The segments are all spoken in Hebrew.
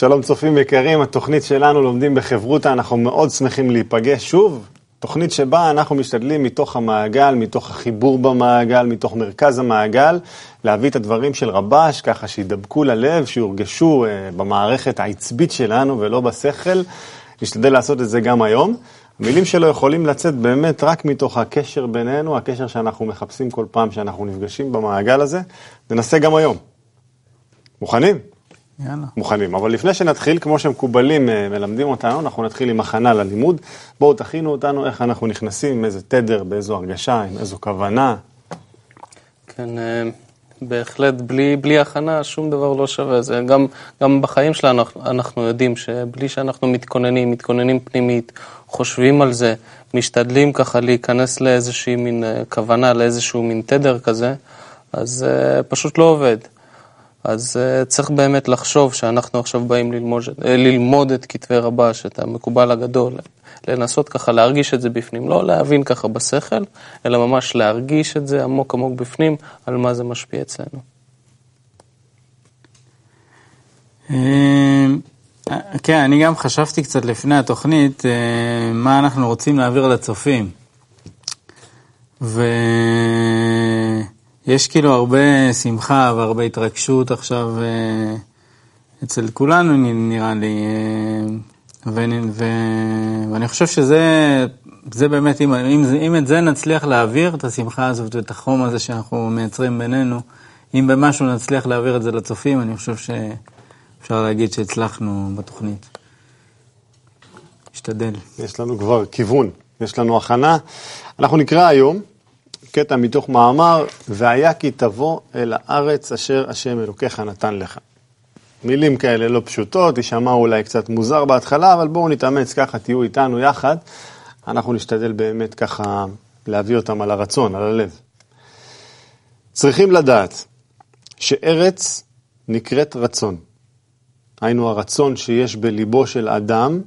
שלום צופים יקרים, התוכנית שלנו לומדים בחברותה, אנחנו מאוד שמחים להיפגש שוב. תוכנית שבה אנחנו משתדלים מתוך המעגל, מתוך החיבור במעגל, מתוך מרכז המעגל, להביא את הדברים של רבש, ככה שידבקו ללב, שיורגשו uh, במערכת העצבית שלנו ולא בשכל. נשתדל לעשות את זה גם היום. המילים שלו יכולים לצאת באמת רק מתוך הקשר בינינו, הקשר שאנחנו מחפשים כל פעם שאנחנו נפגשים במעגל הזה. ננסה גם היום. מוכנים? יאללה. מוכנים. אבל לפני שנתחיל, כמו שמקובלים אה, מלמדים אותנו, אנחנו נתחיל עם הכנה ללימוד. בואו תכינו אותנו איך אנחנו נכנסים, עם איזה תדר, באיזו הרגשה, עם איזו כוונה. כן, אה, בהחלט, בלי, בלי הכנה שום דבר לא שווה. זה גם, גם בחיים שלנו אנחנו יודעים שבלי שאנחנו מתכוננים, מתכוננים פנימית, חושבים על זה, משתדלים ככה להיכנס לאיזושהי מין אה, כוונה, לאיזשהו מין תדר כזה, אז פשוט לא עובד. אז uh, צריך באמת לחשוב שאנחנו עכשיו באים ללמוד, אה, ללמוד את כתבי רבש, את המקובל הגדול, לנסות ככה להרגיש את זה בפנים, לא להבין ככה בשכל, אלא ממש להרגיש את זה עמוק עמוק בפנים, על מה זה משפיע אצלנו. אה, כן, אני גם חשבתי קצת לפני התוכנית, מה אנחנו רוצים להעביר לצופים. ו... יש כאילו הרבה שמחה והרבה התרגשות עכשיו אה, אצל כולנו נראה לי, אה, ו, ו, ואני חושב שזה זה באמת, אם, אם, אם את זה נצליח להעביר, את השמחה הזאת ואת החום הזה שאנחנו מייצרים בינינו, אם במשהו נצליח להעביר את זה לצופים, אני חושב שאפשר להגיד שהצלחנו בתוכנית. נשתדל. יש לנו כבר כיוון, יש לנו הכנה. אנחנו נקרא היום קטע מתוך מאמר, והיה כי תבוא אל הארץ אשר השם אלוקיך נתן לך. מילים כאלה לא פשוטות, יישמע אולי קצת מוזר בהתחלה, אבל בואו נתאמץ ככה, תהיו איתנו יחד. אנחנו נשתדל באמת ככה להביא אותם על הרצון, על הלב. צריכים לדעת שארץ נקראת רצון. היינו הרצון שיש בליבו של אדם,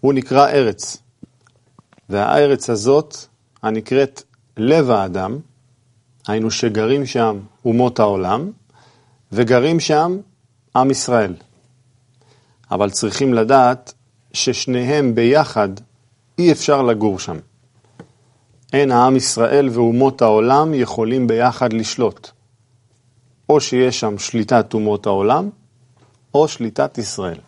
הוא נקרא ארץ. והארץ הזאת, הנקראת לב האדם, היינו שגרים שם אומות העולם, וגרים שם עם ישראל. אבל צריכים לדעת ששניהם ביחד אי אפשר לגור שם. אין העם ישראל ואומות העולם יכולים ביחד לשלוט. או שיש שם שליטת אומות העולם, או שליטת ישראל.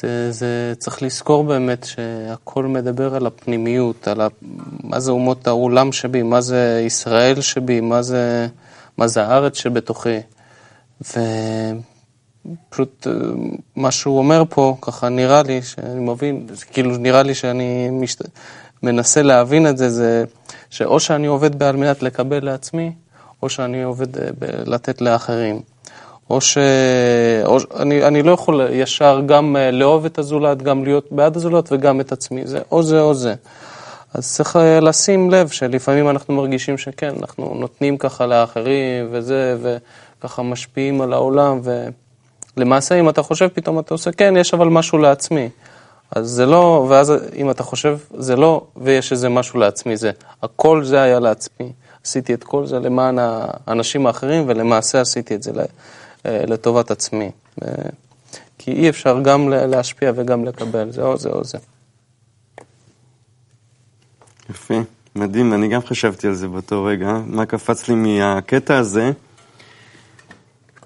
זה, זה צריך לזכור באמת שהכל מדבר על הפנימיות, על ה, מה זה אומות העולם שבי, מה זה ישראל שבי, מה זה, מה זה הארץ שבתוכי. ופשוט אה, מה שהוא אומר פה, ככה נראה לי, שאני מבין, כאילו נראה לי שאני משת... מנסה להבין את זה, זה שאו שאני עובד בעל מנת לקבל לעצמי, או שאני עובד אה, לתת לאחרים. או ש... או... אני, אני לא יכול ישר גם אה, לאהוב את הזולת, גם להיות בעד הזולת וגם את עצמי, זה או זה או זה. אז צריך אה, לשים לב שלפעמים אנחנו מרגישים שכן, אנחנו נותנים ככה לאחרים וזה, וככה משפיעים על העולם, ולמעשה אם אתה חושב פתאום אתה עושה, כן, יש אבל משהו לעצמי. אז זה לא, ואז אם אתה חושב, זה לא, ויש איזה משהו לעצמי, זה, הכל זה היה לעצמי. עשיתי את כל זה למען האנשים האחרים, ולמעשה עשיתי את זה לטובת עצמי. אה, כי אי אפשר גם להשפיע וגם לקבל, זה או זה או זה. יפה, מדהים, אני גם חשבתי על זה באותו רגע. מה קפץ לי מהקטע הזה,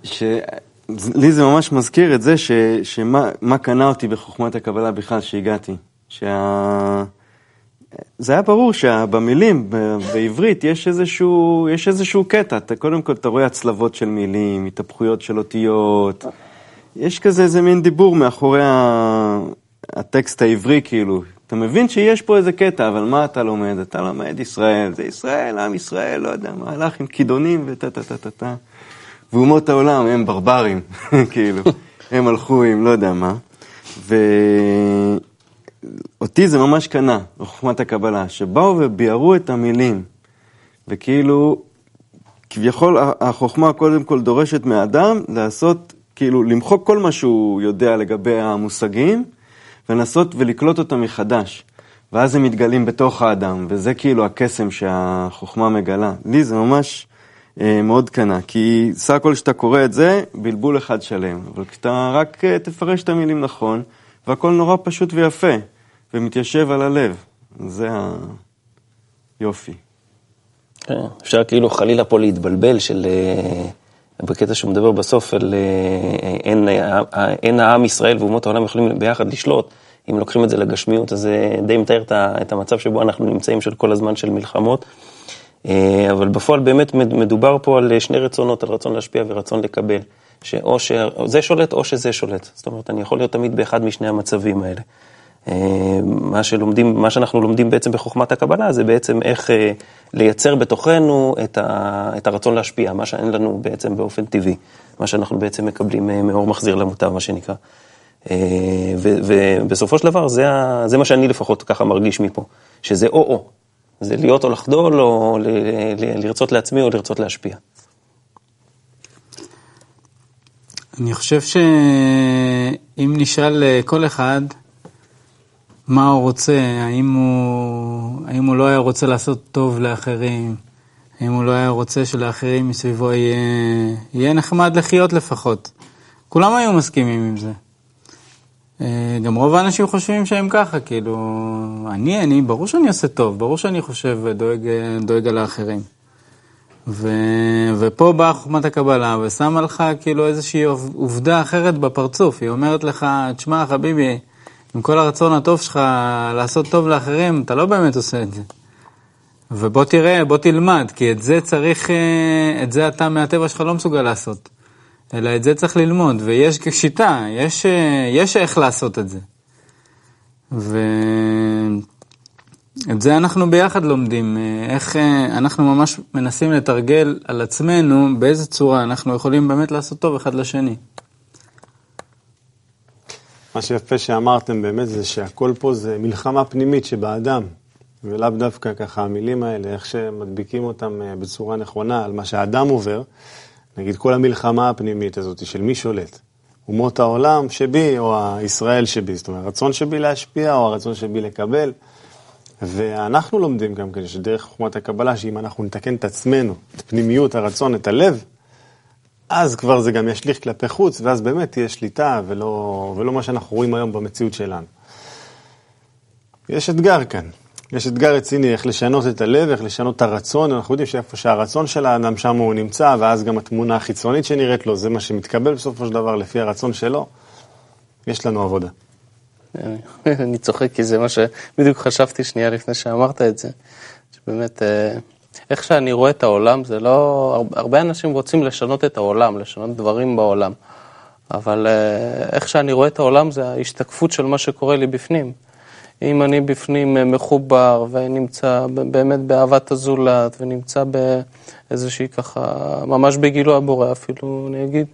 שלי זה ממש מזכיר את זה, ש... שמה קנה אותי בחוכמת הקבלה בכלל שהגעתי. שה... זה היה ברור שבמילים, בעברית, יש איזשהו, יש איזשהו קטע. אתה, קודם כל, אתה רואה הצלבות של מילים, התהפכויות של אותיות. יש כזה איזה מין דיבור מאחורי הטקסט העברי, כאילו. אתה מבין שיש פה איזה קטע, אבל מה אתה לומד? אתה לומד ישראל, זה ישראל, עם ישראל, לא יודע מה, הלך עם כידונים וטה טה טה טה טה. ואומות העולם הם ברברים, כאילו. הם הלכו עם לא יודע מה. ו... אותי זה ממש קנה, בחוכמת הקבלה, שבאו וביארו את המילים, וכאילו, כביכול החוכמה קודם כל דורשת מהאדם לעשות, כאילו, למחוק כל מה שהוא יודע לגבי המושגים, ולנסות ולקלוט אותם מחדש. ואז הם מתגלים בתוך האדם, וזה כאילו הקסם שהחוכמה מגלה. לי זה ממש אה, מאוד קנה, כי סך הכל כשאתה קורא את זה, בלבול אחד שלם, אבל כשאתה רק אה, תפרש את המילים נכון, והכל נורא פשוט ויפה, ומתיישב על הלב, זה היופי. כן, אפשר כאילו חלילה פה להתבלבל של... אה, בקטע שהוא מדבר בסוף על אה, אין, אה, אין העם ישראל ואומות העולם יכולים ביחד לשלוט, אם לוקחים את זה לגשמיות, אז זה די מתאר את המצב שבו אנחנו נמצאים של כל הזמן של מלחמות. אבל בפועל באמת מדובר פה על שני רצונות, על רצון להשפיע ורצון לקבל. שאו שזה שולט או שזה שולט. זאת אומרת, אני יכול להיות תמיד באחד משני המצבים האלה. אה, מה, שלומדים, מה שאנחנו לומדים בעצם בחוכמת הקבלה זה בעצם איך אה, לייצר בתוכנו את, ה, את הרצון להשפיע, מה שאין לנו בעצם באופן טבעי, מה שאנחנו בעצם מקבלים אה, מאור מחזיר למוטב, מה שנקרא. ובסופו של דבר זה, זה מה שאני לפחות ככה מרגיש מפה, שזה או-או, זה להיות או לחדול, או לרצות לעצמי או לרצות להשפיע. אני חושב שאם נשאל כל אחד, מה הוא רוצה, האם הוא, האם הוא לא היה רוצה לעשות טוב לאחרים, האם הוא לא היה רוצה שלאחרים מסביבו יהיה, יהיה נחמד לחיות לפחות. כולם היו מסכימים עם זה. אה, גם רוב האנשים חושבים שהם ככה, כאילו, אני, אני, ברור שאני עושה טוב, ברור שאני חושב ודואג דואג על האחרים. ו, ופה באה חוכמת הקבלה ושמה לך כאילו איזושהי עובדה אחרת בפרצוף, היא אומרת לך, תשמע חביבי, עם כל הרצון הטוב שלך לעשות טוב לאחרים, אתה לא באמת עושה את זה. ובוא תראה, בוא תלמד, כי את זה צריך, אה, את זה אתה מהטבע שלך לא מסוגל לעשות. אלא את זה צריך ללמוד, ויש שיטה, יש, אה, יש איך לעשות את זה. ואת זה אנחנו ביחד לומדים, אה, איך אנחנו ממש מנסים לתרגל על עצמנו באיזה צורה אנחנו יכולים באמת לעשות טוב אחד לשני. מה שיפה שאמרתם באמת זה שהכל פה זה מלחמה פנימית שבאדם, ולאו דווקא ככה המילים האלה, איך שמדביקים אותם אה, בצורה נכונה על מה שהאדם עובר, נגיד כל המלחמה הפנימית הזאת של מי שולט, אומות העולם שבי או הישראל שבי, זאת אומרת הרצון שבי להשפיע או הרצון שבי לקבל. ואנחנו לומדים גם כן שדרך חוכמת הקבלה, שאם אנחנו נתקן את עצמנו, את פנימיות הרצון, את הלב, אז כבר זה גם ישליך כלפי חוץ, ואז באמת תהיה שליטה, ולא, ולא מה שאנחנו רואים היום במציאות שלנו. יש אתגר כאן. יש אתגר רציני איך לשנות את הלב, איך לשנות את הרצון. אנחנו יודעים שאיפה שהרצון של האדם, שם הוא נמצא, ואז גם התמונה החיצונית שנראית לו, זה מה שמתקבל בסופו של דבר לפי הרצון שלו. יש לנו עבודה. אני צוחק כי זה מה שבדיוק חשבתי שנייה לפני שאמרת את זה. שבאמת... איך שאני רואה את העולם, זה לא... הרבה אנשים רוצים לשנות את העולם, לשנות דברים בעולם. אבל אה, איך שאני רואה את העולם זה ההשתקפות של מה שקורה לי בפנים. אם אני בפנים אה, מחובר ונמצא באמת באהבת הזולת ונמצא באיזושהי ככה, ממש בגילו הבורא אפילו, אני אגיד,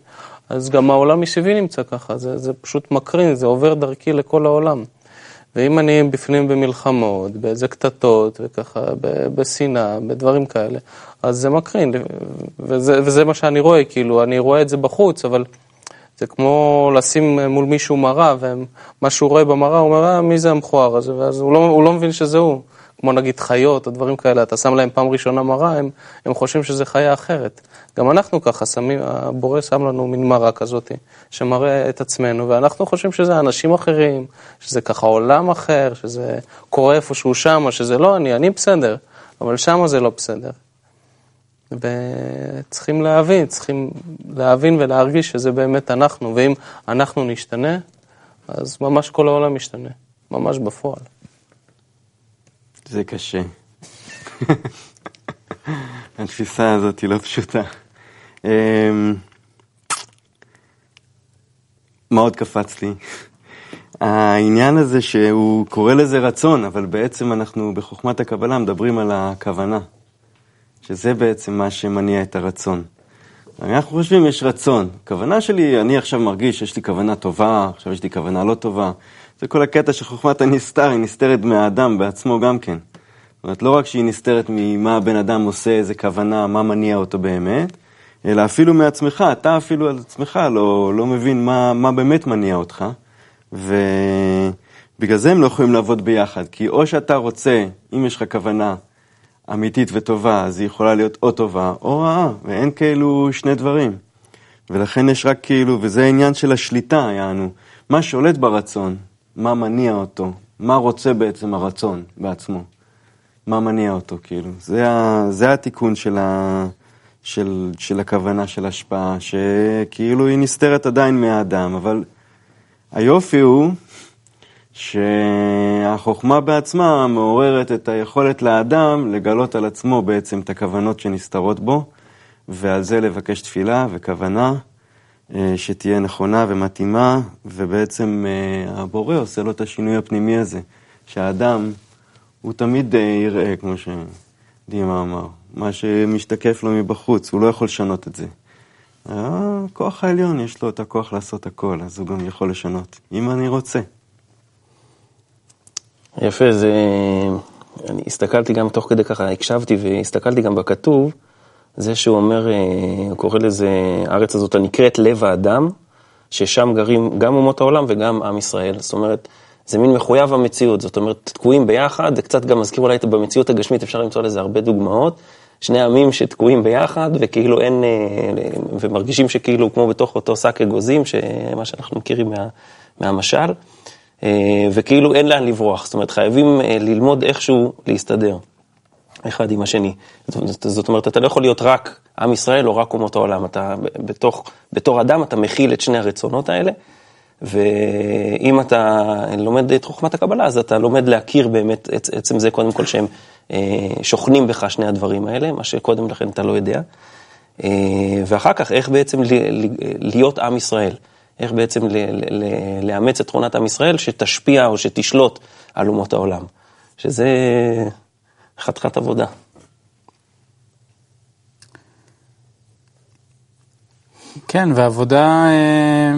אז גם העולם מסביבי נמצא ככה, זה, זה פשוט מקרין, זה עובר דרכי לכל העולם. ואם אני בפנים במלחמות, באיזה קטטות, וככה, בשנאה, בדברים כאלה, אז זה מקרין, וזה, וזה מה שאני רואה, כאילו, אני רואה את זה בחוץ, אבל זה כמו לשים מול מישהו מראה, ומה שהוא רואה במראה, הוא אומר, אה, מי זה המכוער הזה? ואז הוא לא, הוא לא מבין שזה הוא. כמו נגיד חיות או דברים כאלה, אתה שם להם פעם ראשונה מראה, הם, הם חושבים שזה חיה אחרת. גם אנחנו ככה שמים, הבורא שם לנו מין מראה כזאת, שמראה את עצמנו, ואנחנו חושבים שזה אנשים אחרים, שזה ככה עולם אחר, שזה קורה איפשהו שמה, שזה לא אני, אני בסדר, אבל שמה זה לא בסדר. וצריכים להבין, צריכים להבין ולהרגיש שזה באמת אנחנו, ואם אנחנו נשתנה, אז ממש כל העולם משתנה, ממש בפועל. זה קשה. התפיסה הזאת היא לא פשוטה. אמ, מה עוד קפץ לי? העניין הזה שהוא קורא לזה רצון, אבל בעצם אנחנו בחוכמת הקבלה מדברים על הכוונה, שזה בעצם מה שמניע את הרצון. אנחנו חושבים, יש רצון. כוונה שלי, אני עכשיו מרגיש, יש לי כוונה טובה, עכשיו יש לי כוונה לא טובה. זה כל הקטע של חוכמת הנסתר, היא נסתרת מהאדם בעצמו גם כן. זאת אומרת, לא רק שהיא נסתרת ממה הבן אדם עושה, איזה כוונה, מה מניע אותו באמת, אלא אפילו מעצמך, אתה אפילו על עצמך לא, לא מבין מה, מה באמת מניע אותך, ובגלל זה הם לא יכולים לעבוד ביחד, כי או שאתה רוצה, אם יש לך כוונה, אמיתית וטובה, אז היא יכולה להיות או טובה או רעה, ואין כאילו שני דברים. ולכן יש רק כאילו, וזה העניין של השליטה, יענו. מה שולט ברצון, מה מניע אותו, מה רוצה בעצם הרצון בעצמו, מה מניע אותו, כאילו. זה, ה, זה התיקון של, ה, של, של הכוונה של השפעה, שכאילו היא נסתרת עדיין מהאדם, אבל היופי הוא שהחוכמה בעצמה מעוררת את היכולת לאדם לגלות על עצמו בעצם את הכוונות שנסתרות בו, ועל זה לבקש תפילה וכוונה שתהיה נכונה ומתאימה, ובעצם אה, הבורא עושה לו את השינוי הפנימי הזה, שהאדם הוא תמיד אה, יראה, כמו שדימה אמר, מה שמשתקף לו מבחוץ, הוא לא יכול לשנות את זה. הכוח העליון יש לו את הכוח לעשות הכל, אז הוא גם יכול לשנות, אם אני רוצה. יפה, זה... אני הסתכלתי גם תוך כדי ככה, הקשבתי והסתכלתי גם בכתוב, זה שהוא אומר, אה, הוא קורא לזה, הארץ הזאת הנקראת לב האדם, ששם גרים גם אומות העולם וגם עם ישראל. זאת אומרת, זה מין מחויב המציאות, זאת אומרת, תקועים ביחד, זה קצת גם מזכיר אולי במציאות הגשמית, אפשר למצוא לזה הרבה דוגמאות. שני עמים שתקועים ביחד, וכאילו אין, אה, ומרגישים שכאילו כמו בתוך אותו שק אגוזים, מה שאנחנו מכירים מה, מהמשל. אה, וכאילו אין לאן לברוח, זאת אומרת חייבים ללמוד איכשהו להסתדר אחד עם השני. זאת אומרת, אתה לא יכול להיות רק עם ישראל או רק אומות העולם, אתה בתוך, בתור אדם אתה מכיל את שני הרצונות האלה, ואם אתה לומד את חוכמת הקבלה, אז אתה לומד להכיר באמת, עצם זה קודם כל שהם אה, שוכנים בך שני הדברים האלה, מה שקודם לכן אתה לא יודע. ואחר כך, איך בעצם להיות עם ישראל. איך בעצם לאמץ את תכונת עם ישראל שתשפיע או שתשלוט על אומות העולם. שזה חתיכת עבודה. כן, והעבודה, אה,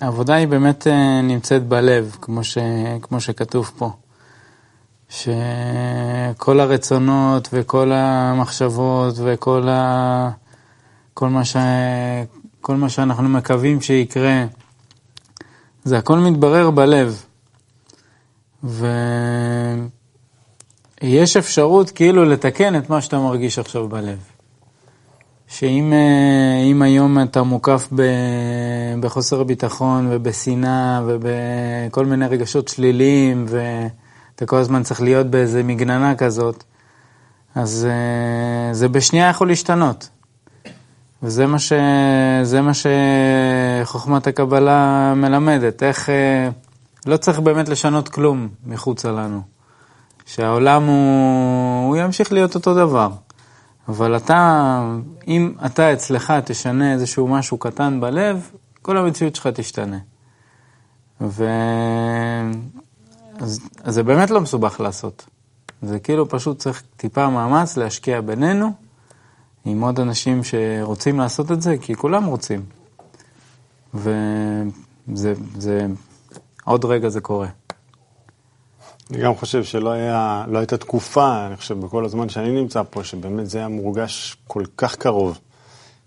העבודה היא באמת אה, נמצאת בלב, כמו, ש, כמו שכתוב פה. שכל הרצונות וכל המחשבות וכל ה... כל מה ש... כל מה שאנחנו מקווים שיקרה, זה הכל מתברר בלב. ויש אפשרות כאילו לתקן את מה שאתה מרגיש עכשיו בלב. שאם אה, היום אתה מוקף ב, בחוסר ביטחון ובשנאה ובכל מיני רגשות שליליים ואתה כל הזמן צריך להיות באיזה מגננה כזאת, אז אה, זה בשנייה יכול להשתנות. וזה מה, ש... מה שחוכמת הקבלה מלמדת, איך אה, לא צריך באמת לשנות כלום מחוצה לנו. שהעולם הוא, הוא ימשיך להיות אותו דבר. אבל אתה, אם אתה אצלך תשנה איזשהו משהו קטן בלב, כל המציאות שלך תשתנה. ו... אז, אז זה באמת לא מסובך לעשות. זה כאילו פשוט צריך טיפה מאמץ להשקיע בינינו. עם עוד אנשים שרוצים לעשות את זה, כי כולם רוצים. וזה, זה, עוד רגע זה קורה. אני גם חושב שלא היה, לא הייתה תקופה, אני חושב, בכל הזמן שאני נמצא פה, שבאמת זה היה מורגש כל כך קרוב.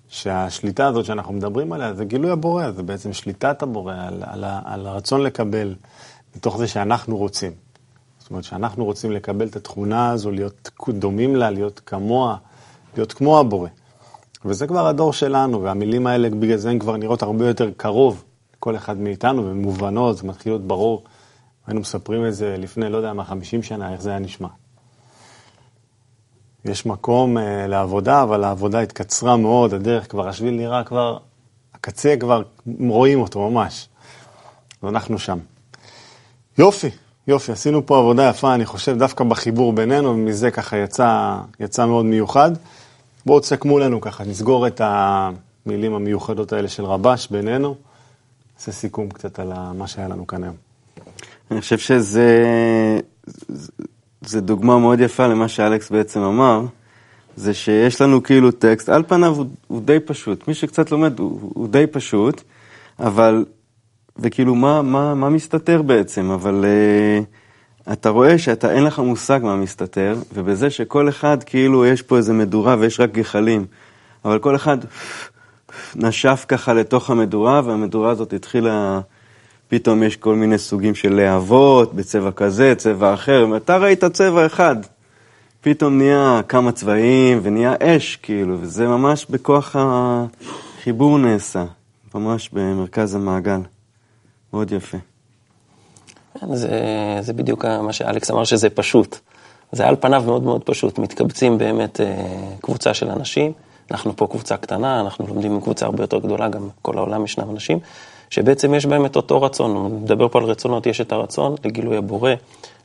שהשליטה הזאת שאנחנו מדברים עליה, זה גילוי הבורא, זה בעצם שליטת הבורא על, על, על הרצון לקבל, מתוך זה שאנחנו רוצים. זאת אומרת, שאנחנו רוצים לקבל את התכונה הזו, להיות דומים לה, להיות כמוה, להיות כמו הבורא. וזה כבר הדור שלנו, והמילים האלה בגלל זה הן כבר נראות הרבה יותר קרוב לכל אחד מאיתנו, והן מובנות, זה מתחיל להיות ברור. היינו מספרים את זה לפני, לא יודע מה, 50 שנה, איך זה היה נשמע. יש מקום uh, לעבודה, אבל העבודה התקצרה מאוד, הדרך כבר, השביל נראה כבר, הקצה כבר, רואים אותו ממש. ואנחנו שם. יופי, יופי, עשינו פה עבודה יפה, אני חושב, דווקא בחיבור בינינו, ומזה ככה יצא, יצא מאוד מיוחד. בואו תסכמו לנו ככה, נסגור את המילים המיוחדות האלה של רבש בינינו. נעשה סיכום קצת על מה שהיה לנו כאן היום. אני חושב שזה זה דוגמה מאוד יפה למה שאלכס בעצם אמר, זה שיש לנו כאילו טקסט, על פניו הוא, הוא די פשוט, מי שקצת לומד הוא, הוא די פשוט, אבל, וכאילו מה, מה, מה מסתתר בעצם, אבל... Uh, אתה רואה שאתה אין לך מושג מה מסתתר, ובזה שכל אחד כאילו יש פה איזה מדורה ויש רק גחלים, אבל כל אחד נשף ככה לתוך המדורה, והמדורה הזאת התחילה, פתאום יש כל מיני סוגים של להבות, בצבע כזה, צבע אחר, אתה ראית צבע אחד, פתאום נהיה כמה צבעים ונהיה אש, כאילו, וזה ממש בכוח החיבור נעשה, ממש במרכז המעגל. מאוד יפה. כן, זה, זה בדיוק מה שאלכס אמר, שזה פשוט. זה על פניו מאוד מאוד פשוט. מתקבצים באמת אה, קבוצה של אנשים, אנחנו פה קבוצה קטנה, אנחנו לומדים עם קבוצה הרבה יותר גדולה, גם כל העולם ישנם אנשים, שבעצם יש בהם את אותו רצון. הוא מדבר פה על רצונות, יש את הרצון לגילוי הבורא,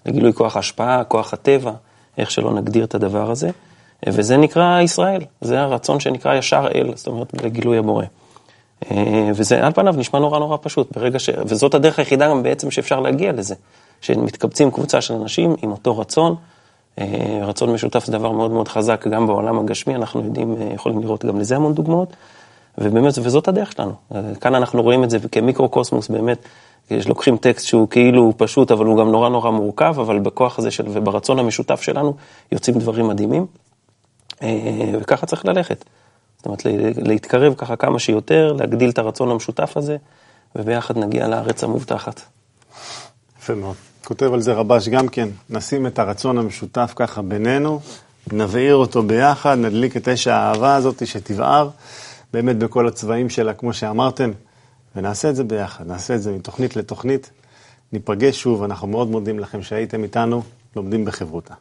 לגילוי כוח ההשפעה, כוח הטבע, איך שלא נגדיר את הדבר הזה, וזה נקרא ישראל, זה הרצון שנקרא ישר אל, זאת אומרת, לגילוי הבורא. אה, וזה על פניו נשמע נורא נורא פשוט, ברגע ש... וזאת הדרך היחידה גם בעצם שאפשר להגיע לזה, שמתקבצים קבוצה של אנשים עם אותו רצון, אה, רצון משותף זה דבר מאוד מאוד חזק גם בעולם הגשמי, אנחנו יודעים, אה, יכולים לראות גם לזה המון דוגמאות, ובאמת, וזאת הדרך שלנו. כאן אנחנו רואים את זה כמיקרו-קוסמוס, באמת, לוקחים טקסט שהוא כאילו פשוט, אבל הוא גם נורא נורא מורכב, אבל בכוח הזה של, וברצון המשותף שלנו יוצאים דברים מדהימים, וככה צריך ללכת. זאת אומרת, להתקרב ככה כמה שיותר, להגדיל את הרצון המשותף הזה, וביחד נגיע לארץ המובטחת. יפה מאוד. כותב על זה רבש גם כן, נשים את הרצון המשותף ככה בינינו, נבעיר אותו ביחד, נדליק את אש האהבה הזאת שתבער, באמת בכל הצבעים שלה, כמו שאמרתם, ונעשה את זה ביחד, נעשה את זה מתוכנית לתוכנית. ניפגש שוב, אנחנו מאוד מודים לכם שהייתם איתנו, לומדים בחברותא.